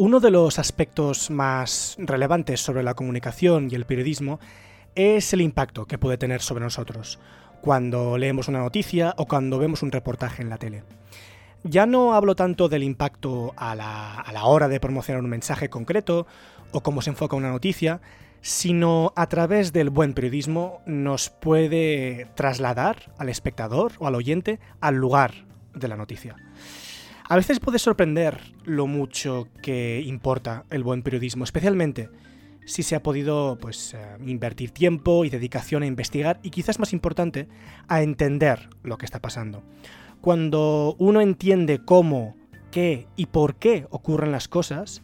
Uno de los aspectos más relevantes sobre la comunicación y el periodismo es el impacto que puede tener sobre nosotros cuando leemos una noticia o cuando vemos un reportaje en la tele. Ya no hablo tanto del impacto a la, hora de promocionar un mensaje concreto o cómo se enfoca una noticia, sino a través del buen periodismo nos puede trasladar al espectador o al oyente al lugar de la noticia. A veces puede sorprender lo mucho que importa el buen periodismo, especialmente si se ha podido pues, eh, invertir tiempo y dedicación a investigar y quizás más importante, a entender lo que está pasando. Cuando uno entiende cómo, qué y por qué ocurren las cosas,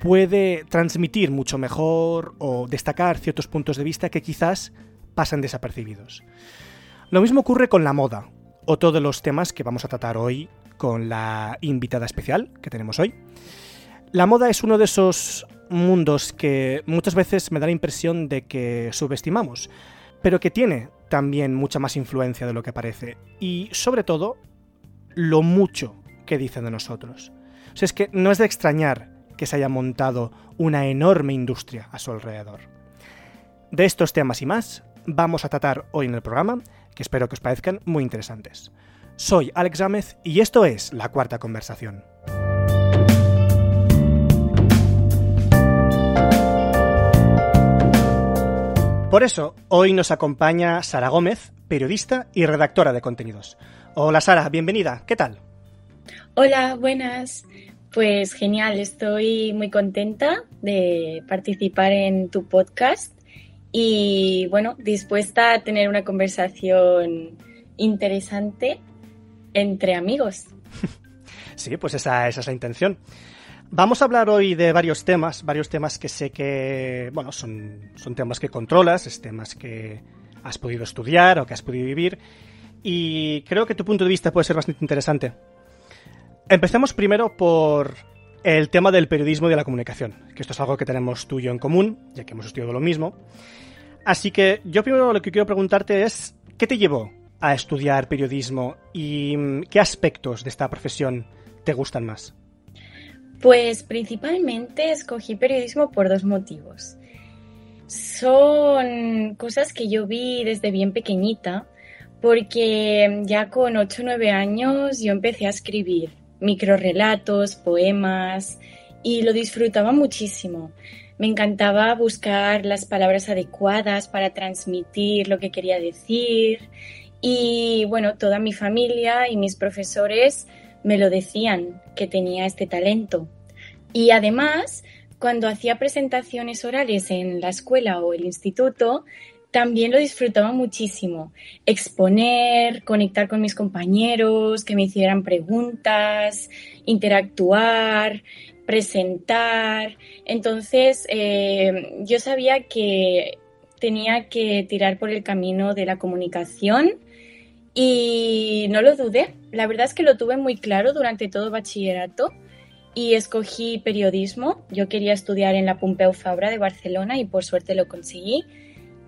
puede transmitir mucho mejor o destacar ciertos puntos de vista que quizás pasan desapercibidos. Lo mismo ocurre con la moda, otro de los temas que vamos a tratar hoy con la invitada especial que tenemos hoy. La moda es uno de esos mundos que muchas veces me da la impresión de que subestimamos, pero que tiene también mucha más influencia de lo que parece y sobre todo lo mucho que dice de nosotros. O es que no es de extrañar que se haya montado una enorme industria a su alrededor. De estos temas y más vamos a tratar hoy en el programa, que espero que os parezcan muy interesantes. Soy Alex Gámez y esto es La Cuarta Conversación. Por eso, hoy nos acompaña Sara Gómez, periodista y redactora de contenidos. Hola Sara, bienvenida, ¿qué tal? Hola, buenas. Pues genial, estoy muy contenta de participar en tu podcast y bueno, dispuesta a tener una conversación interesante entre amigos. Sí, pues esa, es la intención. Vamos a hablar hoy de varios temas, varios temas que sé que, bueno, son, son temas que controlas, es temas que has podido estudiar o que has podido vivir, y creo que tu punto de vista puede ser bastante interesante. Empecemos primero por el tema del periodismo y de la comunicación, que esto es algo que tenemos tú y yo en común, ya que hemos estudiado lo mismo. Así que yo primero lo que quiero preguntarte es, ¿qué te llevó a estudiar periodismo y mm, qué aspectos de esta profesión te gustan más? Pues principalmente escogí periodismo por dos motivos. Son cosas que yo vi desde bien pequeñita, porque ya con 8 o 9 años yo empecé a escribir microrelatos, poemas y lo disfrutaba muchísimo. Me encantaba buscar las palabras adecuadas para transmitir lo que quería decir y bueno, toda mi familia y mis profesores me lo decían, que tenía este talento. Y además, cuando hacía presentaciones orales en la escuela o el instituto, también lo disfrutaba muchísimo. Exponer, conectar con mis compañeros, que me hicieran preguntas, interactuar, presentar. Entonces, eh, yo sabía que tenía que tirar por el camino de la comunicación y no lo dudé. La verdad es que lo tuve muy claro durante todo bachillerato y escogí periodismo. Yo quería estudiar en la Pompeu Fabra de Barcelona y por suerte lo conseguí.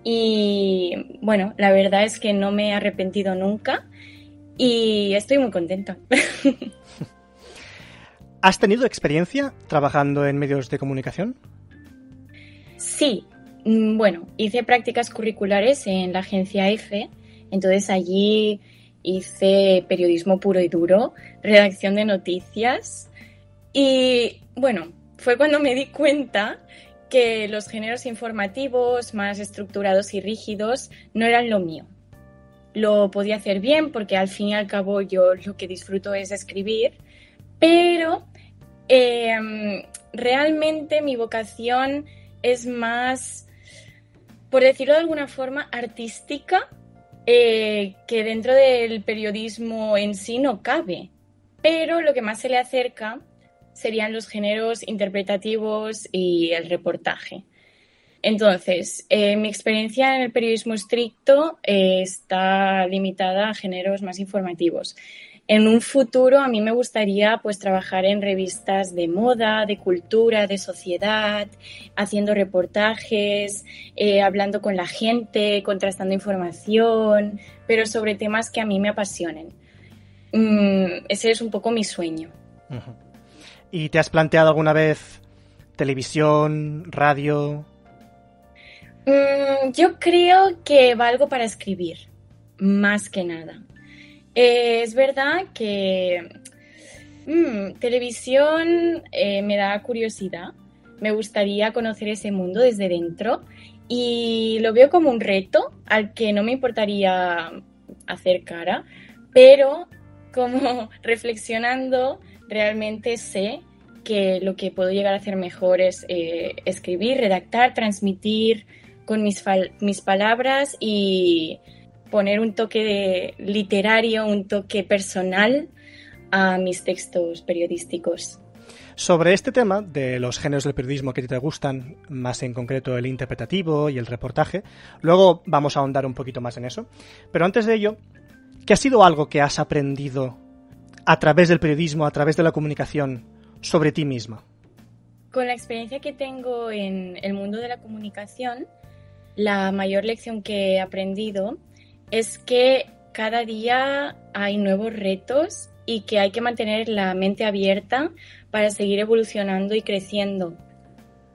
Y bueno, la verdad es que no me he arrepentido nunca y estoy muy contenta. ¿Has tenido experiencia trabajando en medios de comunicación? Sí, mm, bueno, hice prácticas curriculares en la agencia EFE entonces allí hice periodismo puro y duro, redacción de noticias y bueno, fue cuando me di cuenta que los géneros informativos más estructurados y rígidos no eran lo mío. Lo podía hacer bien porque al fin y al cabo yo lo que disfruto es escribir, pero em, realmente mi vocación es más, por decirlo de alguna forma, artística eh, que dentro del periodismo en sí no cabe, pero lo que más se le acerca serían los géneros interpretativos y el reportaje. Entonces, eh, mi experiencia en el periodismo estricto eh, está limitada a géneros más informativos en un futuro a mí me gustaría pues trabajar en revistas de moda, de cultura, de sociedad, haciendo reportajes, eh, hablando con la gente, contrastando información, pero sobre temas que a mí me apasionen. Mm, ese es un poco mi sueño. ¿Y te has planteado alguna vez televisión, radio? Mm, yo creo que valgo para escribir, más que nada. Eh, es verdad que mm, televisión eh, me da curiosidad, me gustaría conocer ese mundo desde dentro y lo veo como un reto al que no me importaría hacer cara, pero como reflexionando realmente sé que lo que puedo llegar a hacer mejor es eh, escribir, redactar, transmitir con mis, mis palabras y poner un toque de literario, un toque personal a mis textos periodísticos. Sobre este tema de los géneros del periodismo que te gustan, más en concreto el interpretativo y el reportaje, luego vamos a ahondar un poquito más en eso. Pero antes de ello, ¿qué ha sido algo que has aprendido a través del periodismo, a través de la comunicación, sobre ti misma? Con la experiencia que tengo en el mundo de la comunicación, la mayor lección que he aprendido es que cada día hay nuevos retos y que hay que mantener la mente abierta para seguir evolucionando y creciendo.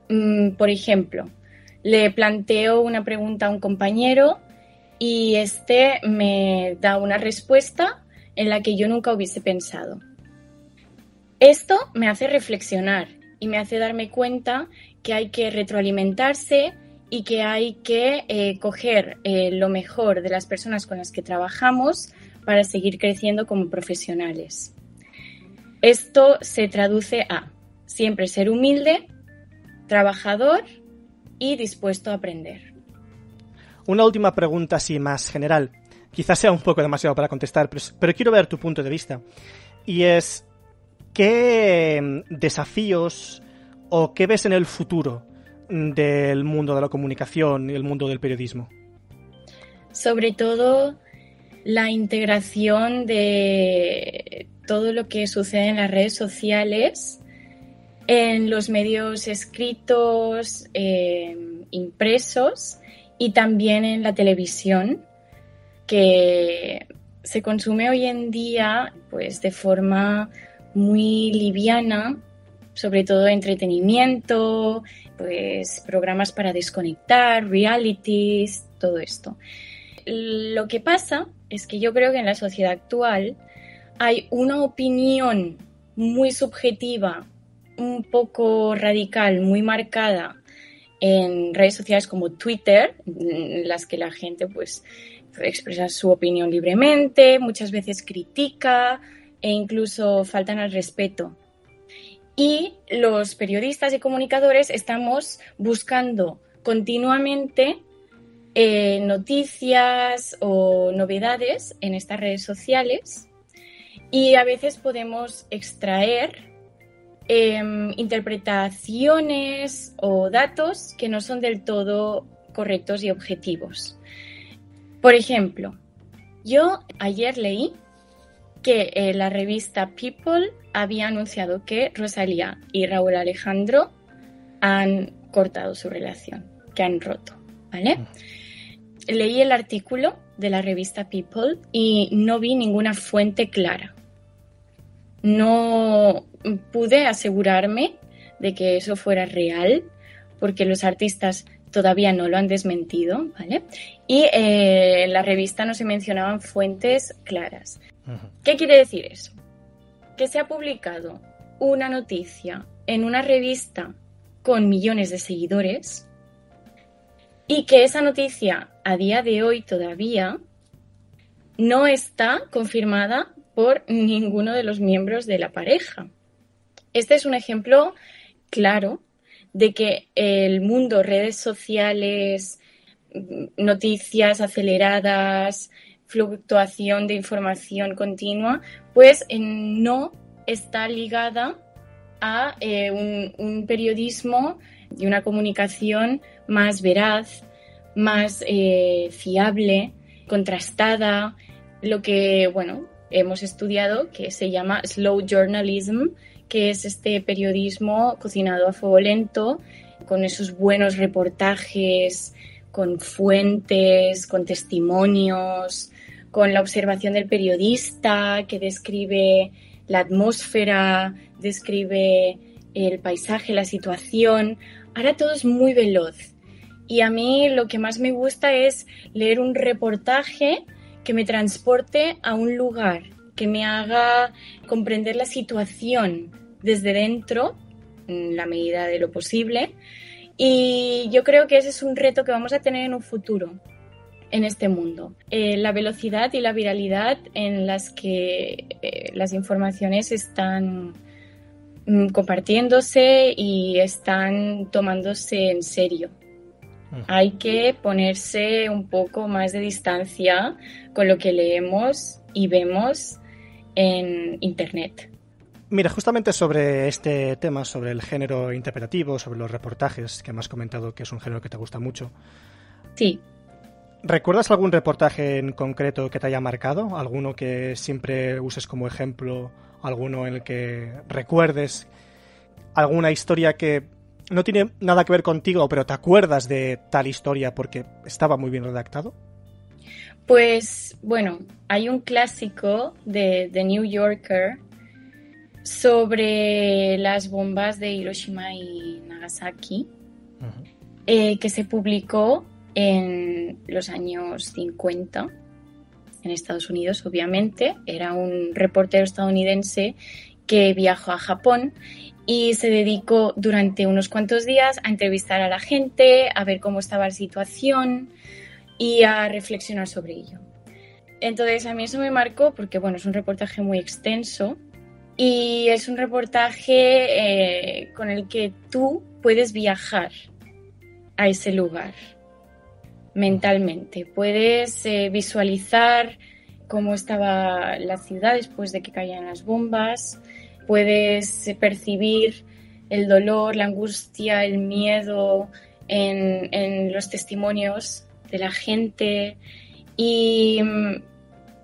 Mm, por ejemplo, le planteo una pregunta a un compañero y este me da una respuesta en la que yo nunca hubiese pensado. Esto me hace reflexionar y me hace darme cuenta que hay que retroalimentarse y que hay que eh, coger eh, lo mejor de las personas con las que trabajamos para seguir creciendo como profesionales. Esto se traduce a siempre ser humilde, trabajador y dispuesto a aprender. Una última pregunta así más general. Quizás sea un poco demasiado para contestar, pero quiero ver tu punto de vista. Y es, ¿Qué mm, desafíos o qué ves en el futuro del mundo de la comunicación y el mundo del periodismo? Sobre todo la integración de todo lo que sucede en las redes sociales, en los medios escritos, eh, impresos y también en la televisión, que se consume hoy en día pues de forma muy liviana, sobre todo entretenimiento, pues programas para desconectar, realities, todo esto. Lo que pasa es que yo creo que en la sociedad actual hay una opinión muy subjetiva, un poco radical, muy marcada en redes sociales como Twitter, en las que la gente pues expresa su opinión libremente, muchas veces critica, e incluso faltan al respeto. Y los periodistas y comunicadores estamos buscando continuamente eh, noticias o novedades en estas redes sociales y a veces podemos extraer em, interpretaciones o datos que no son del todo correctos y objetivos. Por ejemplo, yo ayer leí que eh, la revista People había anunciado que Rosalía y Raúl Alejandro han cortado su relación, que han roto, ¿vale? Mm. Leí el artículo de la revista People y no vi ninguna fuente clara. No pude asegurarme de que eso fuera real porque los artistas todavía no lo han desmentido, ¿vale? Y eh, en la revista no se mencionaban fuentes claras. ¿Qué quiere decir eso? Que se ha publicado una noticia en una revista con millones de seguidores y que esa noticia a día de hoy todavía no está confirmada por ninguno de los miembros de la pareja. Este es un ejemplo claro de que el mundo, redes sociales, noticias aceleradas, fluctuación de información continua, pues no está ligada a eh, un, periodismo y una comunicación más veraz, más eh, fiable, contrastada, lo que, bueno, hemos estudiado que se llama slow journalism, que es este periodismo cocinado a fuego lento, con esos buenos reportajes, con fuentes, con testimonios, con la observación del periodista que describe la atmósfera describe el paisaje, la situación. Ahora todo es muy veloz. Y a mí lo que más me gusta es leer un reportaje que me transporte a un lugar, que me haga comprender la situación desde dentro, en la medida de lo posible. Y yo creo que ese es un reto que vamos a tener en un futuro en este mundo. Eh, la velocidad y la viralidad en las que eh, las informaciones están mm, compartiéndose y están tomándose en serio. Hay que ponerse un poco más de distancia con lo que leemos y vemos en Internet. Mira, justamente sobre este tema, sobre el género interpretativo, sobre los reportajes, que me has comentado que es un género que te gusta mucho. Sí. ¿Recuerdas algún reportaje en concreto que te haya marcado? ¿Alguno que siempre uses como ejemplo? ¿Alguno en el que recuerdes? ¿Alguna historia que no tiene nada que ver contigo, pero te acuerdas de tal historia porque estaba muy bien redactado? Pues bueno, hay un clásico de The New Yorker sobre las bombas de Hiroshima y Nagasaki eh, que se publicó en los años 50 en Estados Unidos, obviamente. Era un reportero estadounidense que viajó a Japón y se dedicó durante unos cuantos días a entrevistar a la gente, a ver cómo estaba la situación y a reflexionar sobre ello. Entonces a mí eso me marcó porque bueno, es un reportaje muy extenso y es un reportaje eh, con el que tú puedes viajar a ese lugar mentalmente. Puedes eh, visualizar cómo estaba la ciudad después de que caían las bombas, puedes percibir el dolor, la angustia, el miedo en, los testimonios de la gente. Y mm,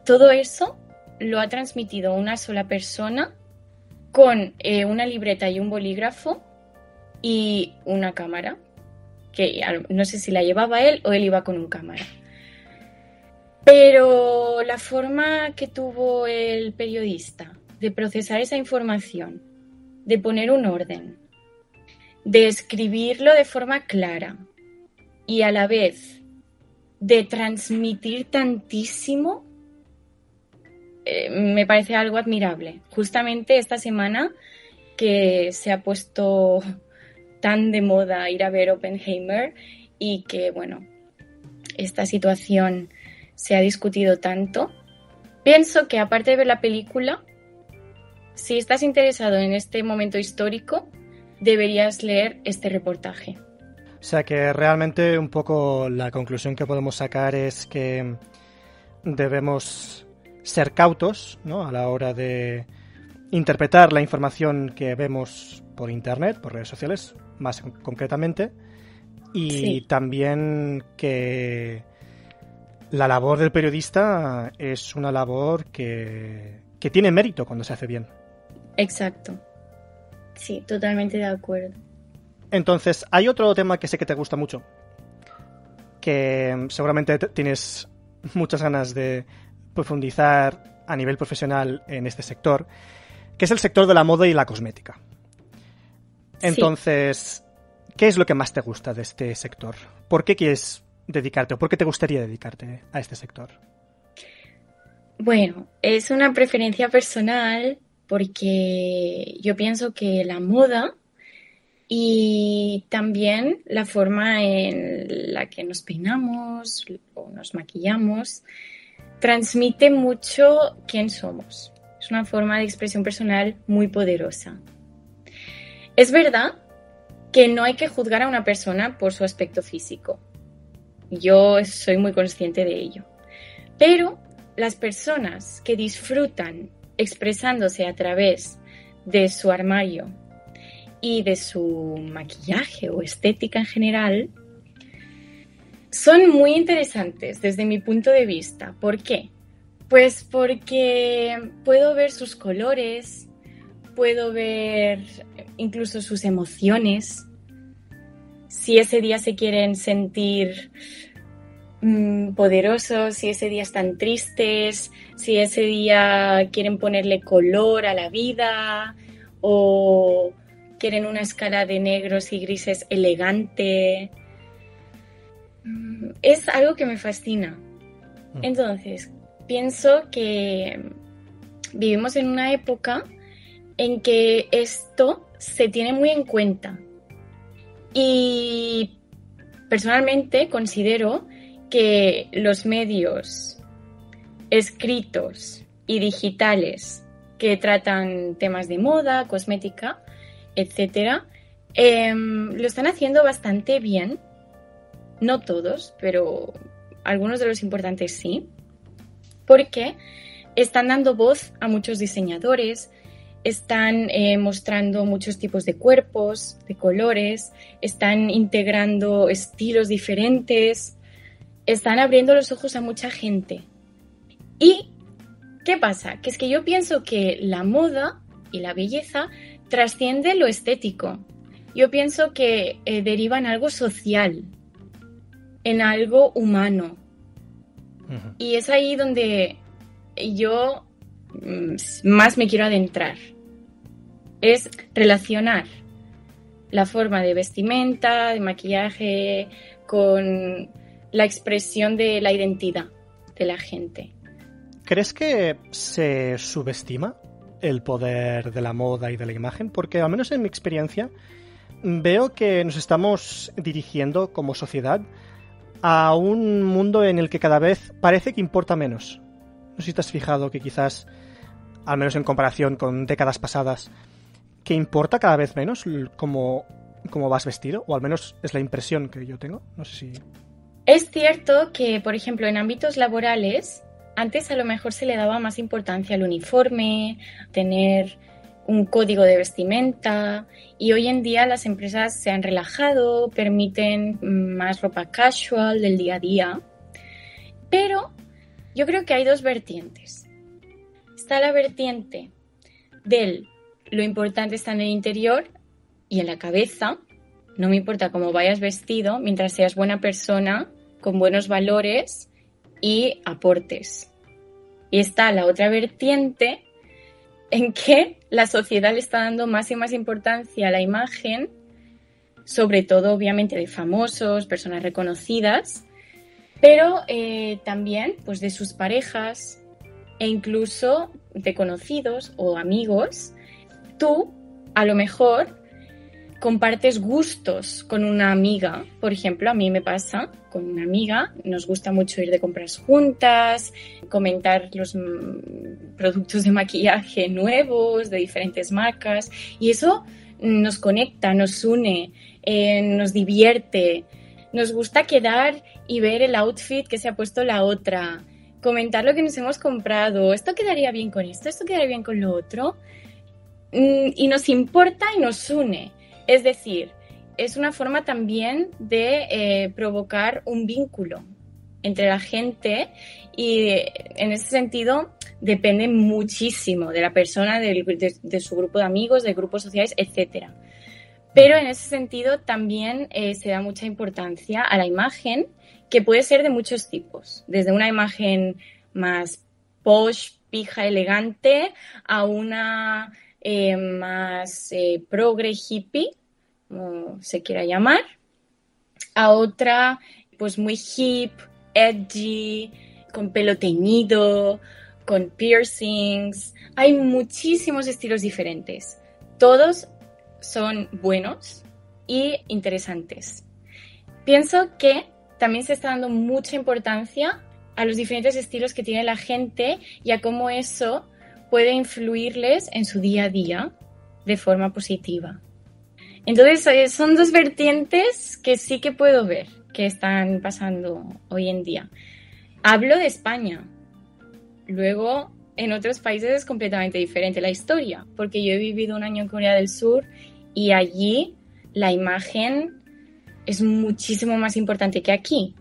todo eso lo ha transmitido una sola persona con eh, una libreta y un bolígrafo y una cámara, que no sé si la llevaba él o él iba con un cámara. Pero la forma que tuvo el periodista de procesar esa información, de poner un orden, de escribirlo de forma clara y a la vez de transmitir tantísimo, eh, me parece algo admirable. Justamente esta semana que se ha puesto tan de moda ir a ver Oppenheimer y que, bueno, esta situación se ha discutido tanto, pienso que aparte de ver la película, si estás interesado en este momento histórico, deberías leer este reportaje. O sea que realmente un poco la conclusión que podemos sacar es que debemos ser cautos ¿no? a la hora de interpretar la información que vemos por Internet, por redes sociales, más concretamente, y también que la labor del periodista es una labor que, que tiene mérito cuando se hace bien. Exacto. Sí, totalmente de acuerdo. Entonces, hay otro tema que sé que te gusta mucho, que seguramente tienes muchas ganas de profundizar a nivel profesional en este sector, que es el sector de la moda y la cosmética. Entonces, ¿qué es lo que más te gusta de este sector? ¿Por qué quieres dedicarte o por qué te gustaría dedicarte a este sector? Bueno, es una preferencia personal porque yo pienso que la moda y también la forma en la que nos peinamos o nos maquillamos transmite mucho quién somos. Es una forma de expresión personal muy poderosa. Es verdad que no hay que juzgar a una persona por su aspecto físico. Yo soy muy consciente de ello. Pero las personas que disfrutan expresándose a través de su armario y de su maquillaje o estética en general, son muy interesantes desde mi punto de vista. ¿Por qué? Pues porque puedo ver sus colores, puedo ver incluso sus emociones. Si ese día se quieren sentir Mm, poderosos, si ese día están tristes, si ese día quieren ponerle color a la vida o quieren una escala de negros y grises elegante. Mm, es algo que me fascina. Mm. Entonces, pienso que vivimos en una época en que esto se tiene muy en cuenta. Y personalmente considero que los medios escritos y digitales que tratan temas de moda, cosmética, etcétera, em, lo están haciendo bastante bien. No todos, pero algunos de los importantes sí. Porque están dando voz a muchos diseñadores, están eh, mostrando muchos tipos de cuerpos, de colores, están integrando estilos diferentes, están abriendo los ojos a mucha gente. ¿Y qué pasa? Que es que yo pienso que la moda y la belleza trasciende lo estético. Yo pienso que eh, deriva en algo social, en algo humano. Y es ahí donde yo mm, más me quiero adentrar. Es relacionar la forma de vestimenta, de maquillaje, con la expresión de la identidad de la gente. ¿Crees que se subestima el poder de la moda y de la imagen? Porque al menos en mi experiencia veo que nos estamos dirigiendo como sociedad a un mundo en el que cada vez parece que importa menos. No sé si te has fijado que quizás, al menos en comparación con décadas pasadas, que importa cada vez menos cómo, cómo vas vestido, o al menos es la impresión que yo tengo. No sé si... Es cierto que, por ejemplo, en ámbitos laborales, antes a lo mejor se le daba más importancia al uniforme, tener un código de vestimenta y hoy en día las empresas se han relajado, permiten más ropa casual del día a día. Pero yo creo que hay dos vertientes. Está la vertiente del lo importante está en el interior y en la cabeza. No me importa cómo vayas vestido mientras seas buena persona, con buenos valores y aportes. Y está la otra vertiente en que la sociedad le está dando más y más importancia a la imagen, sobre todo obviamente de famosos, personas reconocidas, pero eh, también pues de sus parejas e incluso de conocidos o amigos. Tú, a lo mejor, compartes gustos con una amiga, por ejemplo, a mí me pasa con una amiga, nos gusta mucho ir de compras juntas, comentar los mm, productos de maquillaje nuevos de diferentes marcas y eso nos conecta, nos une, eh, nos divierte, nos gusta quedar y ver el outfit que se ha puesto la otra, comentar lo que nos hemos comprado, esto quedaría bien con esto, esto quedaría bien con lo otro mm, y nos importa y nos une. Es decir, es una forma también de eh, provocar un vínculo entre la gente y en ese sentido depende muchísimo de la persona, de, su grupo de amigos, de grupos sociales, etc. Pero en ese sentido también eh, se da mucha importancia a la imagen, que puede ser de muchos tipos, desde una imagen más posh, pija, elegante, a una eh, más eh, progre hippie, como se quiera llamar, a otra pues muy hip, edgy, con pelo teñido, con piercings. Hay muchísimos estilos diferentes. Todos son buenos y interesantes. Pienso que también se está dando mucha importancia a los diferentes estilos que tiene la gente y a cómo eso puede influirles en su día a día de forma positiva. Entonces, eh, son dos vertientes que sí que puedo ver que están pasando hoy en día. Hablo de España. Luego, en otros países es completamente diferente la historia, porque yo he vivido un año en Corea del Sur y allí la imagen es muchísimo más importante que aquí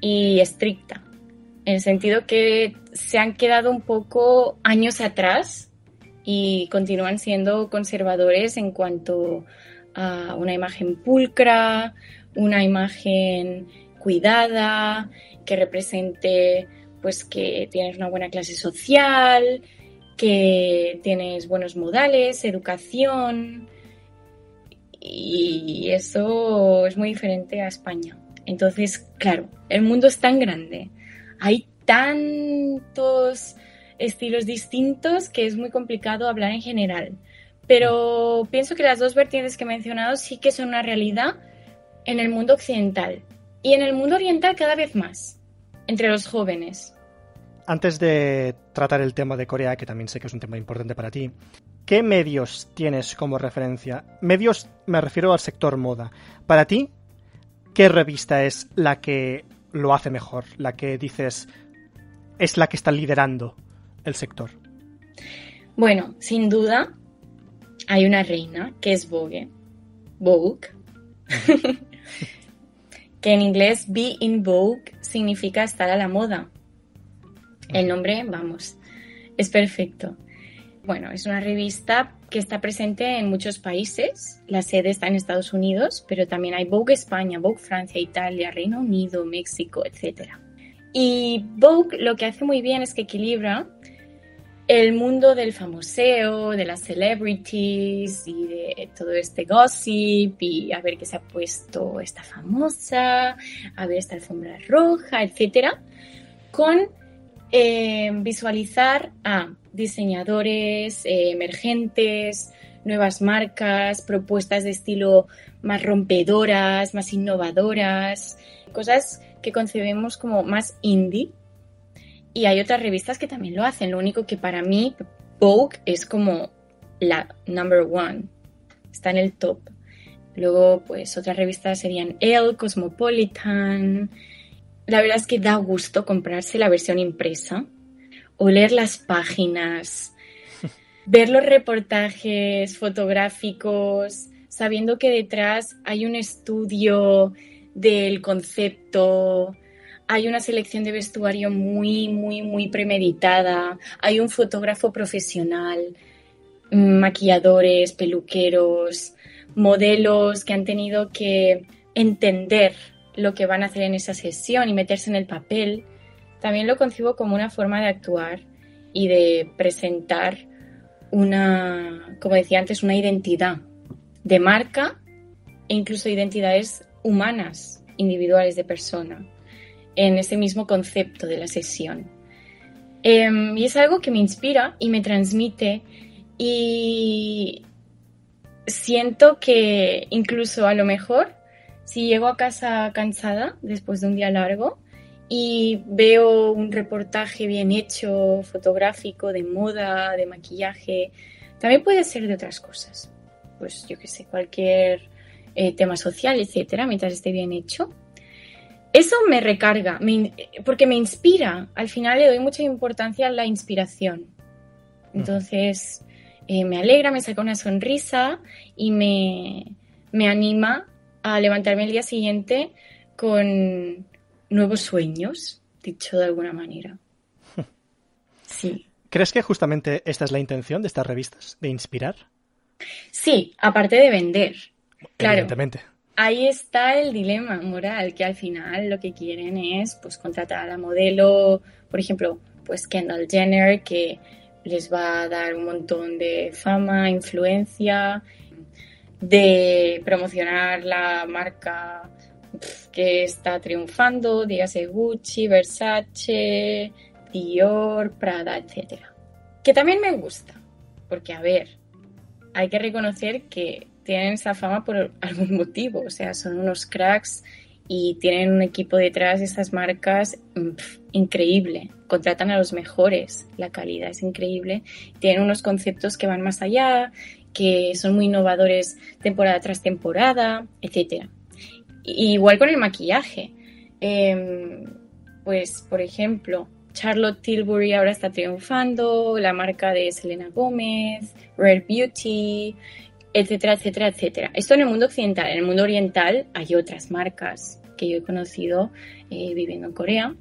y estricta, en el sentido que se han quedado un poco años atrás y continúan siendo conservadores en cuanto a una imagen pulcra, una imagen cuidada, que represente pues que tienes una buena clase social, que tienes buenos modales, educación y eso es muy diferente a España. Entonces, claro, el mundo es tan grande, hay tantos estilos distintos que es muy complicado hablar en general. Pero pienso que las dos vertientes que he mencionado sí que son una realidad en el mundo occidental y en el mundo oriental cada vez más, entre los jóvenes. Antes de tratar el tema de Corea, que también sé que es un tema importante para ti, ¿qué medios tienes como referencia? Medios me refiero al sector moda. Para ti, ¿qué revista es la que lo hace mejor? La que dices es la que está liderando el sector. Bueno, sin duda, hay una reina que es Vogue. Vogue. que en inglés be in Vogue significa estar a la moda. El nombre, vamos, es perfecto. Bueno, es una revista que está presente en muchos países. La sede está en Estados Unidos, pero también hay Vogue España, Vogue Francia, Italia, Reino Unido, México, etc. Y Vogue lo que hace muy bien es que equilibra el mundo del famoseo, de las celebrities y de todo este gossip y a ver qué se ha puesto esta famosa, a ver esta alfombra roja, etcétera, con eh, visualizar a diseñadores eh, emergentes, nuevas marcas, propuestas de estilo más rompedoras, más innovadoras, cosas que concebemos como más indie y hay otras revistas que también lo hacen. Lo único que para mí Vogue es como la number one. Está en el top. Luego, pues otras revistas serían Elle, Cosmopolitan. La verdad es que da gusto comprarse la versión impresa, o leer las páginas, ver los reportajes fotográficos, sabiendo que detrás hay un estudio del concepto, hay una selección de vestuario muy, muy, muy premeditada, hay un fotógrafo profesional, maquilladores, peluqueros, modelos que han tenido que entender lo que van a hacer en esa sesión y meterse en el papel. También lo concibo como una forma de actuar y de presentar una, como decía antes, una identidad de marca e incluso identidades humanas, individuales de persona en ese mismo concepto de la sesión. Em, y es algo que me inspira y me transmite y siento que incluso a lo mejor si llego a casa cansada después de un día largo y veo un reportaje bien hecho, fotográfico, de moda, de maquillaje, también puede ser de otras cosas. Pues yo que sé, cualquier eh, tema social, etcétera, mientras esté bien hecho, eso me recarga, porque me inspira. Al final le doy mucha importancia a la inspiración. Entonces, eh, me alegra, me saca una sonrisa y me, me anima a levantarme el día siguiente con nuevos sueños, dicho de alguna manera. Sí. ¿Crees que justamente esta es la intención de estas revistas, de inspirar? Sí, aparte de vender. Evidentemente. Claro, ahí está el dilema moral, que al final lo que quieren es pues contratar a la modelo, por ejemplo, pues Kendall Jenner, que les va a dar un montón de fama, influencia, de promocionar la marca que está triunfando, dígase Gucci, Versace, Dior, Prada, etc. Que también me gusta, porque a ver, hay que reconocer que tienen esa fama por algún motivo, o sea, son unos cracks y tienen un equipo detrás de estas marcas mm, increíble, contratan a los mejores, la calidad es increíble, tienen unos conceptos que van más allá, que son muy innovadores temporada tras temporada, etc. igual con el maquillaje, em, pues por ejemplo, Charlotte Tilbury ahora está triunfando, la marca de Selena Gómez, Rare Beauty, etcétera, etcétera, etcétera. Esto en el mundo occidental. En el mundo oriental hay otras marcas que yo he conocido eh, viviendo en Corea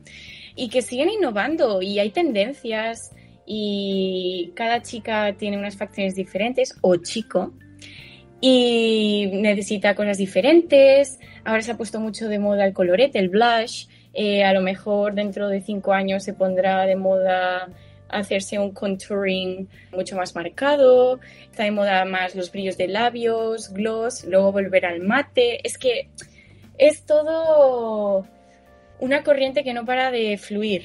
y que siguen innovando y hay tendencias y cada chica tiene unas facciones diferentes o chico y necesita cosas diferentes. Ahora se ha puesto mucho de moda el colorete, el blush. Eh, a lo mejor dentro de cinco años se pondrá de moda hacerse un contouring mucho más marcado, está de moda más los brillos de labios, gloss, luego volver al mate. Es que es todo una corriente que no para de fluir.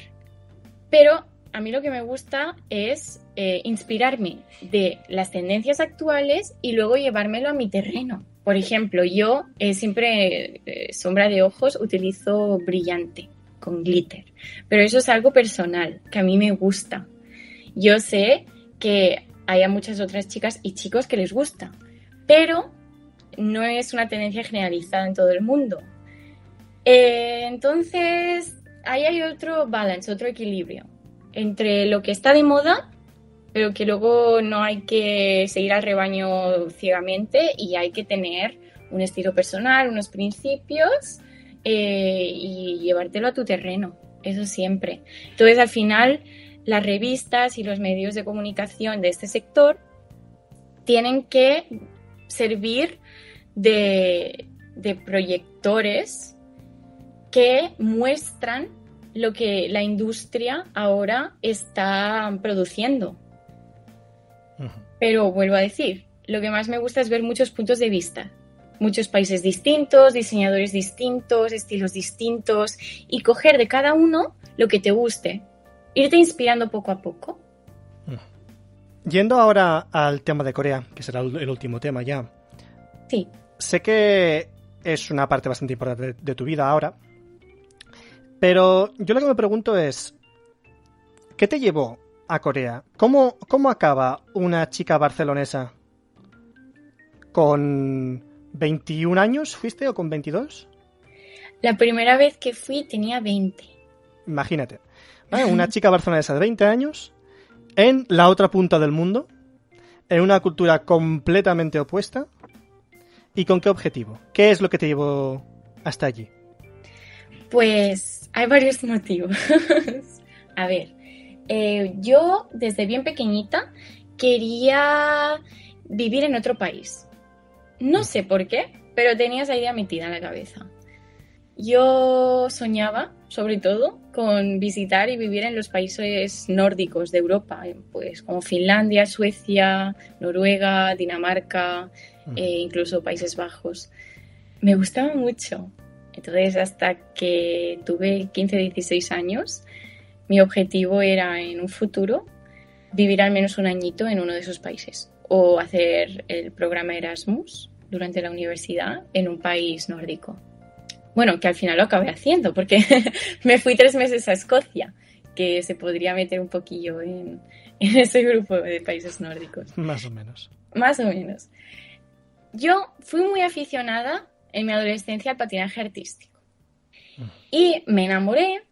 Pero a mí lo que me gusta es eh, inspirarme de las tendencias actuales y luego llevármelo a mi terreno. Por ejemplo, yo eh, siempre eh, sombra de ojos utilizo brillante con glitter, pero eso es algo personal que a mí me gusta. Yo sé que hay muchas otras chicas y chicos que les gusta, pero no es una tendencia generalizada en todo el mundo. entonces, ahí hay otro balance, otro equilibrio entre lo que está de moda, pero que luego no hay que seguir al rebaño ciegamente y hay que tener un estilo personal, unos principios eh, y llevártelo a tu terreno, eso siempre. Entonces, al final, las revistas y los medios de comunicación de este sector tienen que servir de, de proyectores que muestran lo que la industria ahora está produciendo. Pero vuelvo a decir, lo que más me gusta es ver muchos puntos de vista, muchos países distintos, diseñadores distintos, estilos distintos y coger de cada uno lo que te guste, irte inspirando poco a poco. Yendo ahora al tema de Corea, que será el último tema ya. Sí. Sé que es una parte bastante importante de tu vida ahora, pero yo lo que me pregunto es, ¿qué te llevó a Corea? ¿Cómo, cómo acaba una chica barcelonesa? ¿Con 21 años fuiste o con 22? La primera vez que fui tenía 20. Imagínate. Una chica barcelonesa de 20 años en la otra punta del mundo, en una cultura completamente opuesta. ¿Y con qué objetivo? ¿Qué es lo que te llevó hasta allí? Pues hay varios motivos. a ver, eh, yo desde bien pequeñita quería vivir en otro país. No sé por qué, pero tenía esa idea metida en la cabeza. Yo soñaba, sobre todo, con visitar y vivir en los países nórdicos de Europa, eh, pues como Finlandia, Suecia, Noruega, Dinamarca, e incluso Países Bajos. Me gustaba mucho. Entonces, hasta que tuve 15, 16 años, mi objetivo era en un futuro vivir al menos un añito en uno de esos países o hacer el programa Erasmus durante la universidad en un país nórdico. Bueno, que al final lo acabé haciendo porque me fui tres meses a Escocia, que se podría meter un poquillo en, en ese grupo de países nórdicos. Más o menos. Más o menos. Yo fui muy aficionada en mi adolescencia al patinaje artístico. Y me enamoré,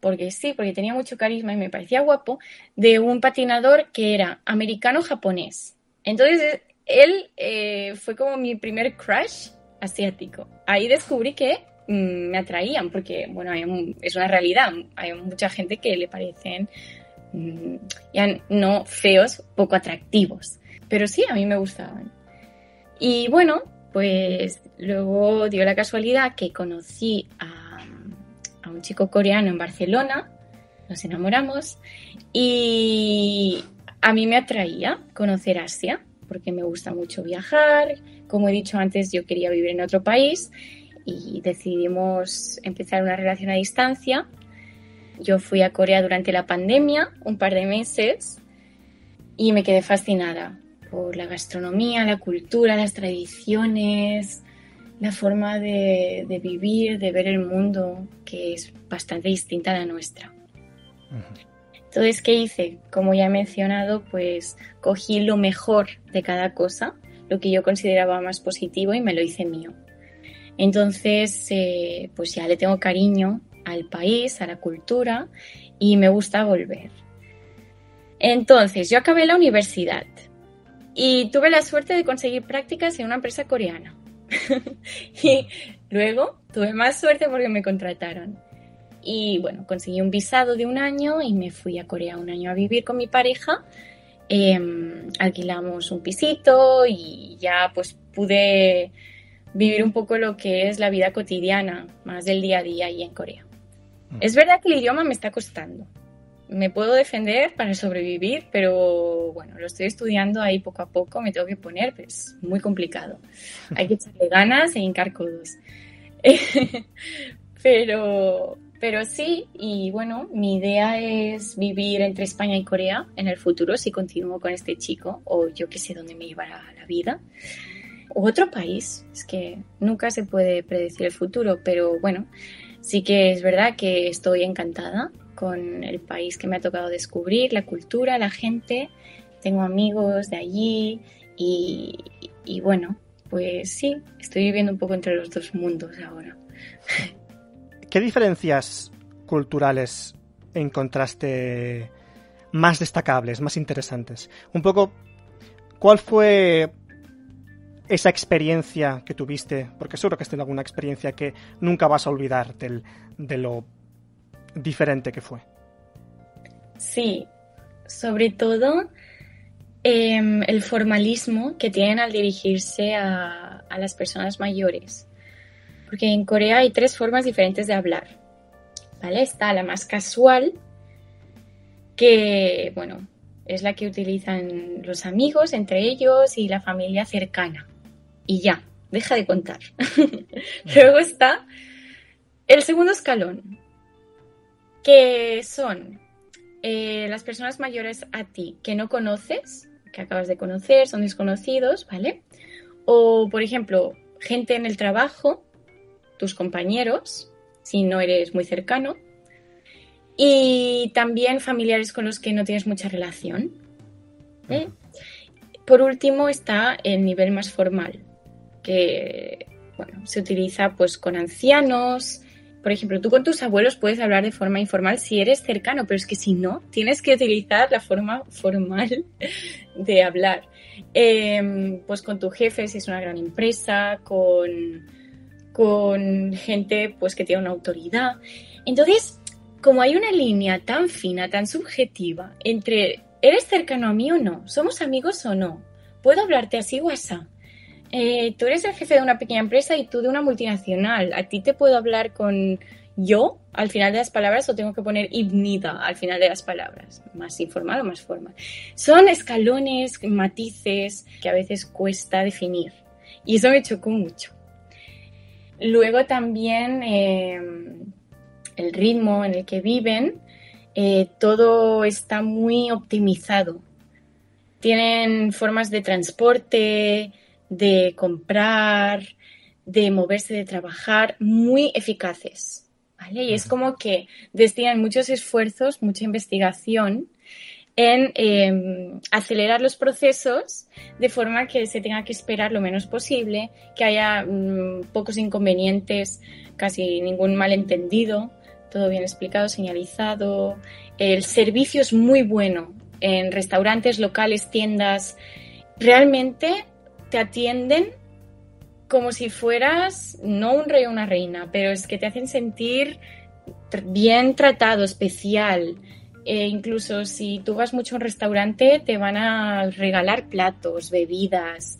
porque sí, porque tenía mucho carisma y me parecía guapo, de un patinador que era americano-japonés. Entonces, él eh, fue como mi primer crush asiático. Ahí descubrí que mm, me atraían, porque, bueno, es una realidad. Hay mucha gente que le parecen mm, ya no feos, poco atractivos. Pero sí, a mí me gustaban. Y bueno, pues luego dio la casualidad que conocí a, un chico coreano en Barcelona, nos enamoramos y a mí me atraía conocer Asia porque me gusta mucho viajar. Como he dicho antes, yo quería vivir en otro país y decidimos empezar una relación a distancia. Yo fui a Corea durante la pandemia, un par de meses, y me quedé fascinada por la gastronomía, la cultura, las tradiciones, la forma de, vivir, de ver el mundo, que es bastante distinta a la nuestra. Entonces, ¿qué hice? Como ya he mencionado, pues cogí lo mejor de cada cosa, lo que yo consideraba más positivo y me lo hice mío. Entonces, eh, pues ya le tengo cariño al país, a la cultura y me gusta volver. Entonces, yo acabé la universidad y tuve la suerte de conseguir prácticas en una empresa coreana. y luego tuve más suerte porque me contrataron. Y bueno, conseguí un visado de un año y me fui a Corea un año a vivir con mi pareja. Em, alquilamos un pisito y ya pues pude vivir un poco lo que es la vida cotidiana, más del día a día ahí en Corea. Mm. Es verdad que el idioma me está costando, me puedo defender para sobrevivir, pero bueno, lo estoy estudiando ahí poco a poco, me tengo que poner, pero es muy complicado. Hay que echarle ganas e hincar codos. pero, pero sí, y bueno, mi idea es vivir entre España y Corea en el futuro si continúo con este chico, o yo que sé dónde me llevará la vida. O otro país, es que nunca se puede predecir el futuro, pero bueno, sí que es verdad que estoy encantada con el país que me ha tocado descubrir, la cultura, la gente. Tengo amigos de allí y, bueno, pues sí, estoy viviendo un poco entre los dos mundos ahora. ¿Qué diferencias culturales encontraste más destacables, más interesantes? Un poco, ¿cuál fue esa experiencia que tuviste? Porque seguro que has tenido alguna experiencia que nunca vas a olvidar de lo diferente que fue. Sí, sobre todo em, el formalismo que tienen al dirigirse a, a las personas mayores. Porque en Corea hay tres formas diferentes de hablar. ¿Vale? Está la más casual, que, bueno, es la que utilizan los amigos entre ellos y la familia cercana. Y ya, deja de contar. Luego está el segundo escalón, que son eh, las personas mayores a ti que no conoces, que acabas de conocer, son desconocidos, ¿vale? O, por ejemplo, gente en el trabajo, tus compañeros, si no eres muy cercano. Y también familiares con los que no tienes mucha relación. ¿eh? Por último está el nivel más formal, que bueno, se utiliza pues con ancianos, por ejemplo, tú con tus abuelos puedes hablar de forma informal si eres cercano, pero es que si no, tienes que utilizar la forma formal de hablar. Em, pues con tu jefe, si es una gran empresa, con, con gente pues que tiene una autoridad. Entonces, como hay una línea tan fina, tan subjetiva entre ¿eres cercano a mí o no? ¿Somos amigos o no? ¿Puedo hablarte así o así? Eh, tú eres el jefe de una pequeña empresa y tú de una multinacional. ¿A ti te puedo hablar con yo al final de las palabras o tengo que poner ibnida al final de las palabras? Más informal o más formal. Son escalones, matices que a veces cuesta definir. Y eso me chocó mucho. Luego también em, el ritmo en el que viven, eh, todo está muy optimizado. Tienen formas de transporte, de comprar, de moverse, de trabajar, muy eficaces. ¿vale? Y es como que destinan muchos esfuerzos, mucha investigación en em, acelerar los procesos de forma que se tenga que esperar lo menos posible, que haya mm, pocos inconvenientes, casi ningún malentendido, todo bien explicado, señalizado. El servicio es muy bueno en restaurantes, locales, tiendas. Realmente te atienden como si fueras no un rey o una reina, pero es que te hacen sentir bien tratado, especial. E incluso si tú vas mucho a un restaurante, te van a regalar platos, bebidas.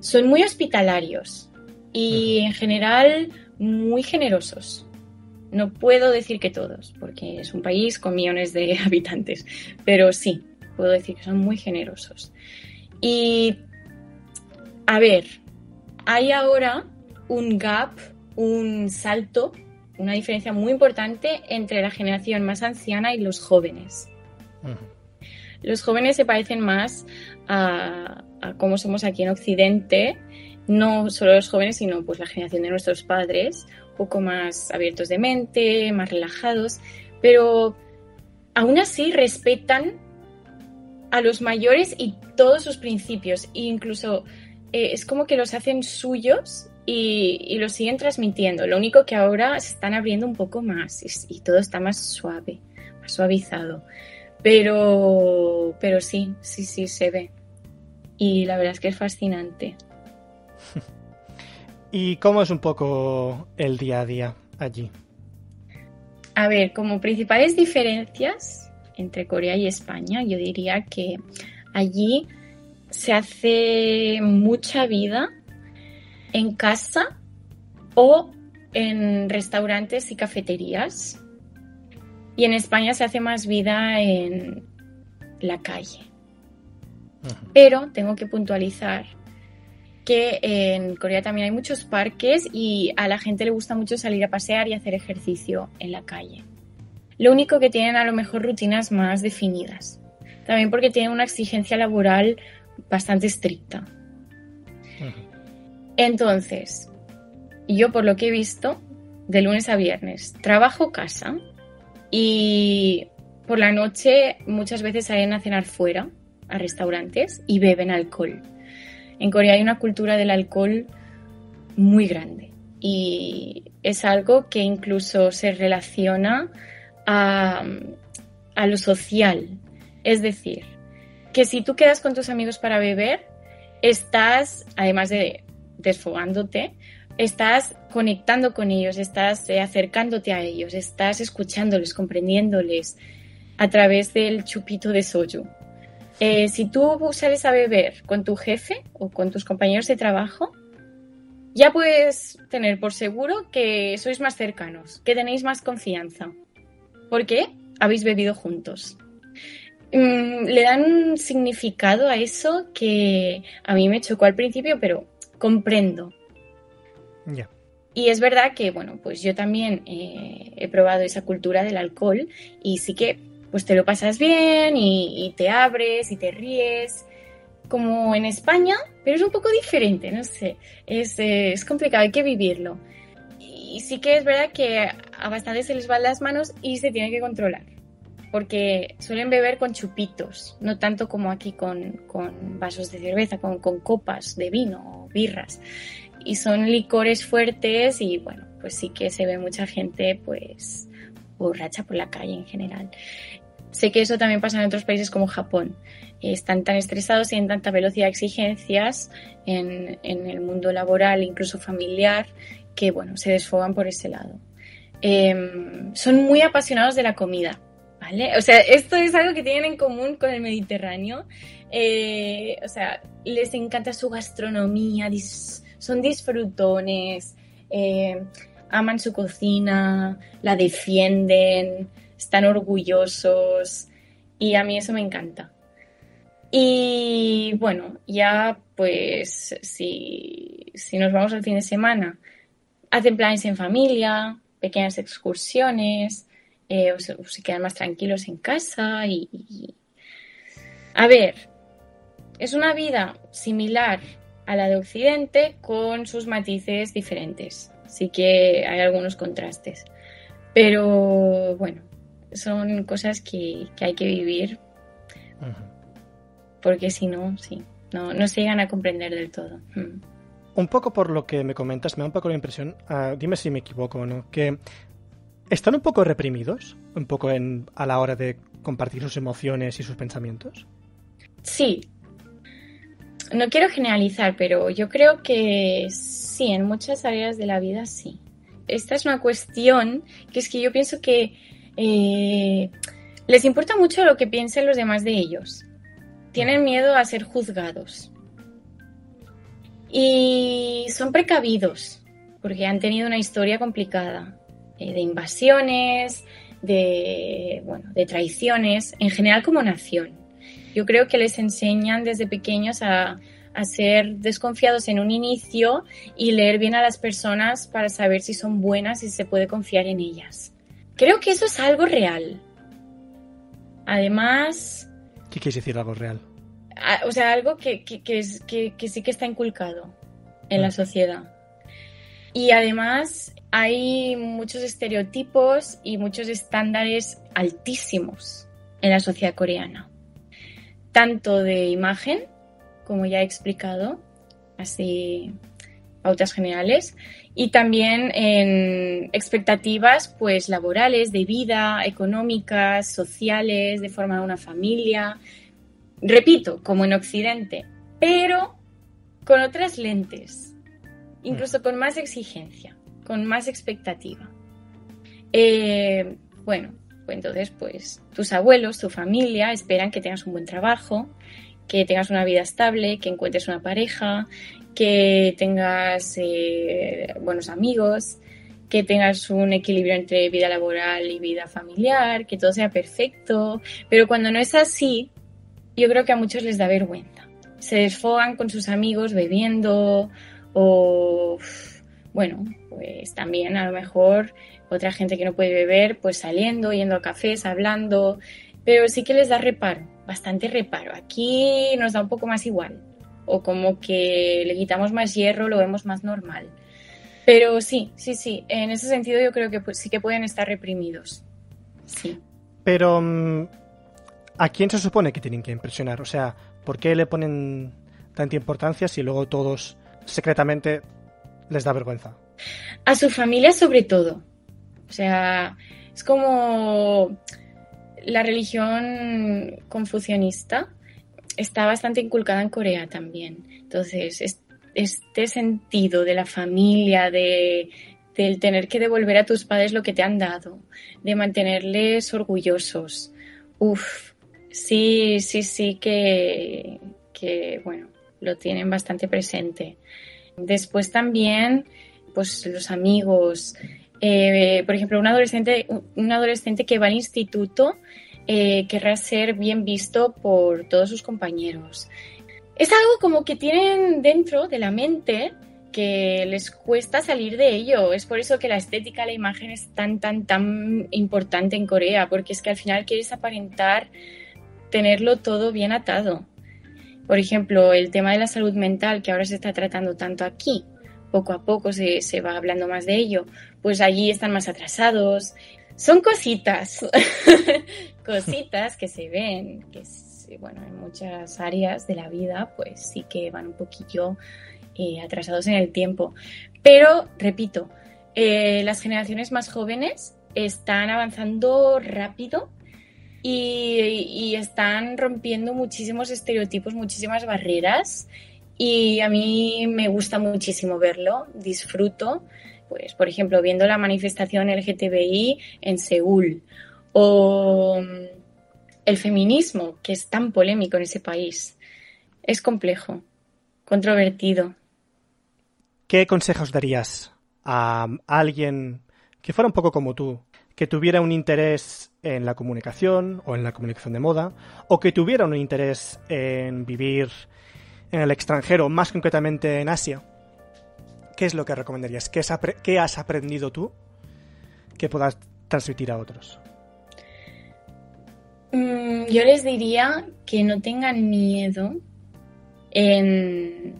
Son muy hospitalarios y en general muy generosos. No puedo decir que todos, porque es un país con millones de habitantes, pero sí, puedo decir que son muy generosos. Y a ver, hay ahora un gap, un salto, una diferencia muy importante entre la generación más anciana y los jóvenes. Los jóvenes se parecen más a, cómo somos aquí en Occidente, no solo los jóvenes, sino pues la generación de nuestros padres, un poco más abiertos de mente, más relajados, pero aún así respetan a los mayores y todos sus principios, e incluso eh, es como que los hacen suyos y, los siguen transmitiendo. Lo único que ahora se están abriendo un poco más y, todo está más suave, más suavizado. Pero, pero sí, sí, sí, se ve. Y la verdad es que es fascinante. ¿Y cómo es un poco el día a día allí? A ver, como principales diferencias entre Corea y España, yo diría que allí se hace mucha vida en casa o en restaurantes y cafeterías. Y en España se hace más vida en la calle. Pero tengo que puntualizar que en Corea también hay muchos parques y a la gente le gusta mucho salir a pasear y hacer ejercicio en la calle. Lo único que tienen a lo mejor rutinas más definidas. También porque tienen una exigencia laboral bastante estricta. Entonces, yo por lo que he visto, de lunes a viernes, trabajo casa y por la noche muchas veces salen a cenar fuera, a restaurantes, y beben alcohol. En Corea hay una cultura del alcohol muy grande y es algo que incluso se relaciona a, lo social. Es decir, que si tú quedas con tus amigos para beber, estás, además de desfogándote, estás conectando con ellos, estás eh, acercándote a ellos, estás escuchándoles, comprendiéndoles a través del chupito de soju. Eh, si tú sales a beber con tu jefe o con tus compañeros de trabajo, ya puedes tener por seguro que sois más cercanos, que tenéis más confianza, porque habéis bebido juntos. Mm, le dan un significado a eso que a mí me chocó al principio, pero comprendo. Y es verdad que, bueno, pues yo también eh, he probado esa cultura del alcohol y sí que pues te lo pasas bien y, te abres y te ríes, como en España, pero es un poco diferente, no sé, es, eh, es complicado, hay que vivirlo. Y sí que es verdad que a bastantes se les van las manos y se tiene que controlar, porque suelen beber con chupitos, no tanto como aquí con, con vasos de cerveza, con, con copas de vino o birras. Y son licores fuertes y bueno, pues sí que se ve mucha gente pues borracha por la calle en general. Sé que eso también pasa en otros países como Japón. Están tan estresados y en tanta velocidad de exigencias en, el mundo laboral, incluso familiar, que bueno, se desfogan por ese lado. Em, son muy apasionados de la comida, O sea, esto es algo que tienen en común con el Mediterráneo. Eh, o sea, les encanta su gastronomía, son disfrutones, eh, aman su cocina, la defienden, están orgullosos y a mí eso me encanta. Y bueno, ya pues si, nos vamos al fin de semana, hacen planes en familia, pequeñas excursiones, eh, o, se, quedan más tranquilos en casa y, A ver, es una vida similar a la de Occidente con sus matices diferentes. Así que hay algunos contrastes. Pero bueno, son cosas que, hay que vivir. Porque si no, sí, no, no se llegan a comprender del todo. Mm. Un poco por lo que me comentas, me da un poco la impresión, ah, dime si me equivoco o no, que están un poco reprimidos, un poco en, a la hora de compartir sus emociones y sus pensamientos. Sí. No quiero generalizar, pero yo creo que sí, en muchas áreas de la vida sí. Esta es una cuestión que es que yo pienso que eh, les importa mucho lo que piensen los demás de ellos. Tienen miedo a ser juzgados. Y son precavidos, porque han tenido una historia complicada eh, de invasiones, de, bueno, de traiciones, en general como nación. Yo creo que les enseñan desde pequeños a, a ser desconfiados en un inicio y leer bien a las personas para saber si son buenas y se puede confiar en ellas. Creo que eso es algo real. Además... ¿Qué quieres decir algo real? o sea, algo que, es, que, sí que está inculcado en la mm. sociedad. Y además hay muchos estereotipos y muchos estándares altísimos en la sociedad coreana. Tanto de imagen, como ya he explicado, así pautas generales, y también en expectativas pues laborales, de vida, económicas, sociales, de formar una familia. Repito, como en Occidente, pero con otras lentes, incluso con más exigencia, con más expectativa. Eh, bueno, pues entonces pues tus abuelos, tu familia esperan que tengas un buen trabajo, que tengas una vida estable, que encuentres una pareja, que tengas eh, buenos amigos, que tengas un equilibrio entre vida laboral y vida familiar, que todo sea perfecto, pero cuando no es así, yo creo que a muchos les da vergüenza. Se desfogan con sus amigos bebiendo o, bueno, pues también a lo mejor otra gente que no puede beber, pues saliendo, yendo a cafés, hablando, pero sí que les da reparo, bastante reparo. Aquí nos da un poco más igual, o como que le quitamos más hierro, lo vemos más normal. Pero sí, sí, sí, en ese sentido yo creo que sí que pueden estar reprimidos. Sí. Pero, mm, ¿a quién se supone que tienen que impresionar? O sea, ¿por qué le ponen tanta importancia si luego todos secretamente les da vergüenza? A su familia sobre todo. O sea, es como la religión confucionista está bastante inculcada en Corea también. Entonces, este sentido de la familia, de, del tener que devolver a tus padres lo que te han dado, de mantenerles orgullosos. Uf, sí, sí, sí que, que, bueno, lo tienen bastante presente. Después también, pues los amigos, eh, por ejemplo, un adolescente, un adolescente que va al instituto eh, querrá ser bien visto por todos sus compañeros. Es algo como que tienen dentro de la mente que les cuesta salir de ello. Es por eso que la estética, la imagen es tan, tan, tan importante en Corea, porque es que al final quieres aparentar tenerlo todo bien atado. Por ejemplo, el tema de la salud mental, que ahora se está tratando tanto aquí, poco a poco se, se va hablando más de ello, pues allí están más atrasados. Son cositas, cositas que se ven, que bueno, en muchas áreas de la vida, pues sí que van un poquillo eh, atrasados en el tiempo. Pero, repito, eh, las generaciones más jóvenes están avanzando rápido y, y, están rompiendo muchísimos estereotipos, muchísimas barreras. Y a mí me gusta muchísimo verlo, disfruto pues, por ejemplo, viendo la manifestación LGTBI en Seúl o mm, el feminismo, que es tan polémico en ese país. Es complejo, controvertido. ¿Qué consejos darías a alguien que fuera un poco como tú, que tuviera un interés en la comunicación o en la comunicación de moda, o que tuviera un interés en vivir en el extranjero, más concretamente en Asia? ¿qué es lo que recomendarías? ¿Qué, has aprendido tú que puedas transmitir a otros? Mm, yo les diría que no tengan miedo en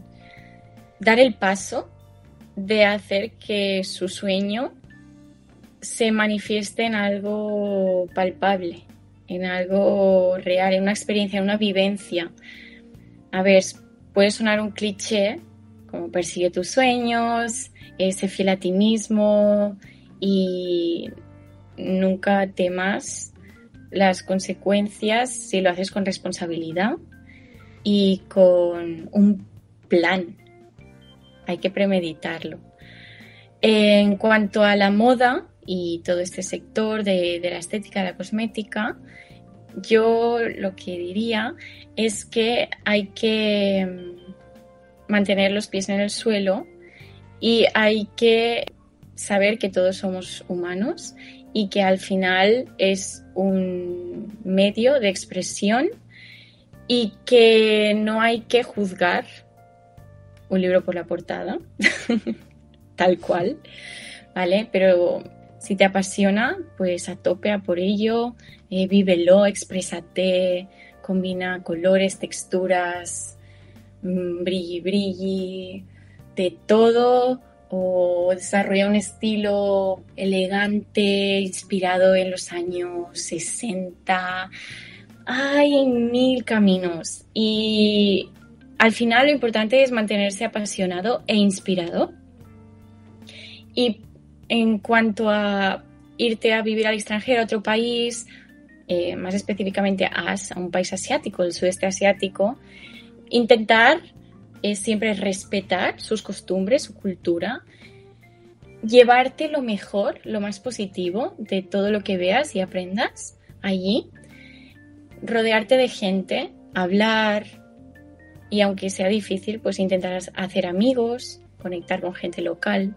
dar el paso de hacer que su sueño se manifieste en algo palpable, en algo real, en una experiencia, en una vivencia. A ver, puede sonar un cliché, como persigue tus sueños, sé fiel a ti mismo y nunca temas las consecuencias si lo haces con responsabilidad y con un plan. Hay que premeditarlo. En cuanto a la moda y todo este sector de, de la estética, la cosmética, yo lo que diría es que hay que mantener los pies en el suelo y hay que saber que todos somos humanos y que al final es un medio de expresión y que no hay que juzgar un libro por la portada, tal cual, ¿vale? Pero si te apasiona, pues a tope a por ello, eh, vívelo, exprésate, combina colores, texturas, Mm, brilli brilli, de todo, o desarrolla un estilo elegante, inspirado en los años 60. Hay mil caminos y al final lo importante es mantenerse apasionado e inspirado. Y en cuanto a irte a vivir al extranjero, a otro país, eh, más específicamente a, un país asiático, el sudeste asiático, intentar es siempre respetar sus costumbres, su cultura, llevarte lo mejor, lo más positivo de todo lo que veas y aprendas allí, rodearte de gente, hablar y aunque sea difícil, pues intentar hacer amigos, conectar con gente local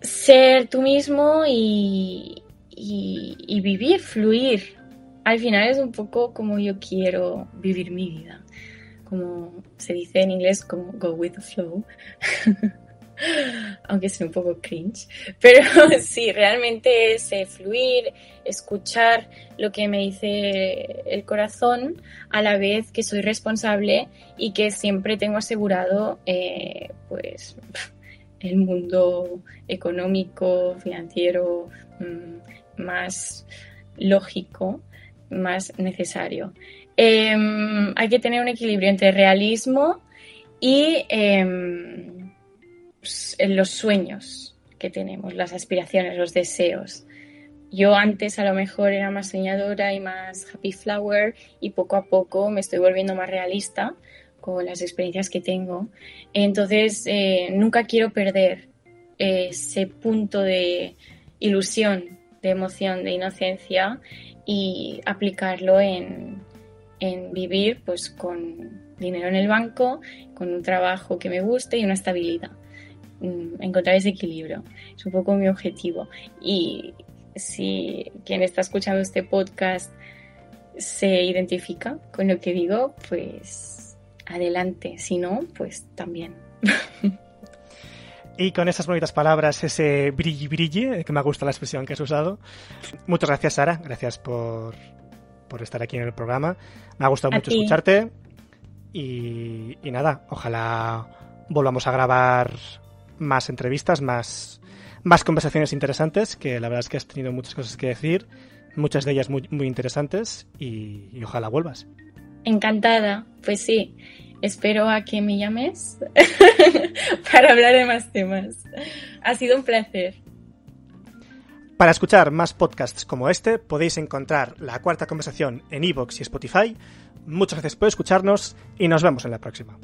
ser tú mismo y, y, vivir, fluir. Al final es un poco como yo quiero vivir mi vida. Como se dice en inglés, como go with the flow. aunque sea un poco cringe, pero sí, realmente es eh, fluir, escuchar lo que me dice el corazón, a la vez que soy responsable y que siempre tengo asegurado, eh, pues, el mundo económico, financiero mm, más lógico, más necesario. Em, hay que tener un equilibrio entre realismo y em, pues, los sueños que tenemos, las aspiraciones, los deseos. Yo antes a lo mejor era más soñadora y más happy flower y poco a poco me estoy volviendo más realista con las experiencias que tengo. Entonces, eh, nunca quiero perder ese punto de ilusión, de emoción, de inocencia y aplicarlo en, en vivir pues con dinero en el banco, con un trabajo que me guste y una estabilidad. Mm, encontrar ese equilibrio. Es un poco mi objetivo. Y si quien está escuchando este podcast se identifica con lo que digo, pues adelante. Si no, pues también. Y con esas bonitas palabras, ese brilli brilli, que me gusta la expresión que has usado. Muchas gracias, Sara. Gracias por, por estar aquí en el programa. Me ha gustado mucho escucharte. Y, y nada, ojalá volvamos a grabar más entrevistas, más, más conversaciones interesantes, que la verdad es que has tenido muchas cosas que decir, muchas de ellas muy, muy interesantes y, ojalá vuelvas. Encantada, pues sí. Espero a que me llames para hablar de más temas. Ha sido un placer. Para escuchar más podcasts como este, podéis encontrar la cuarta conversación en iVoox y Spotify. Muchas gracias por escucharnos y nos vemos en la próxima.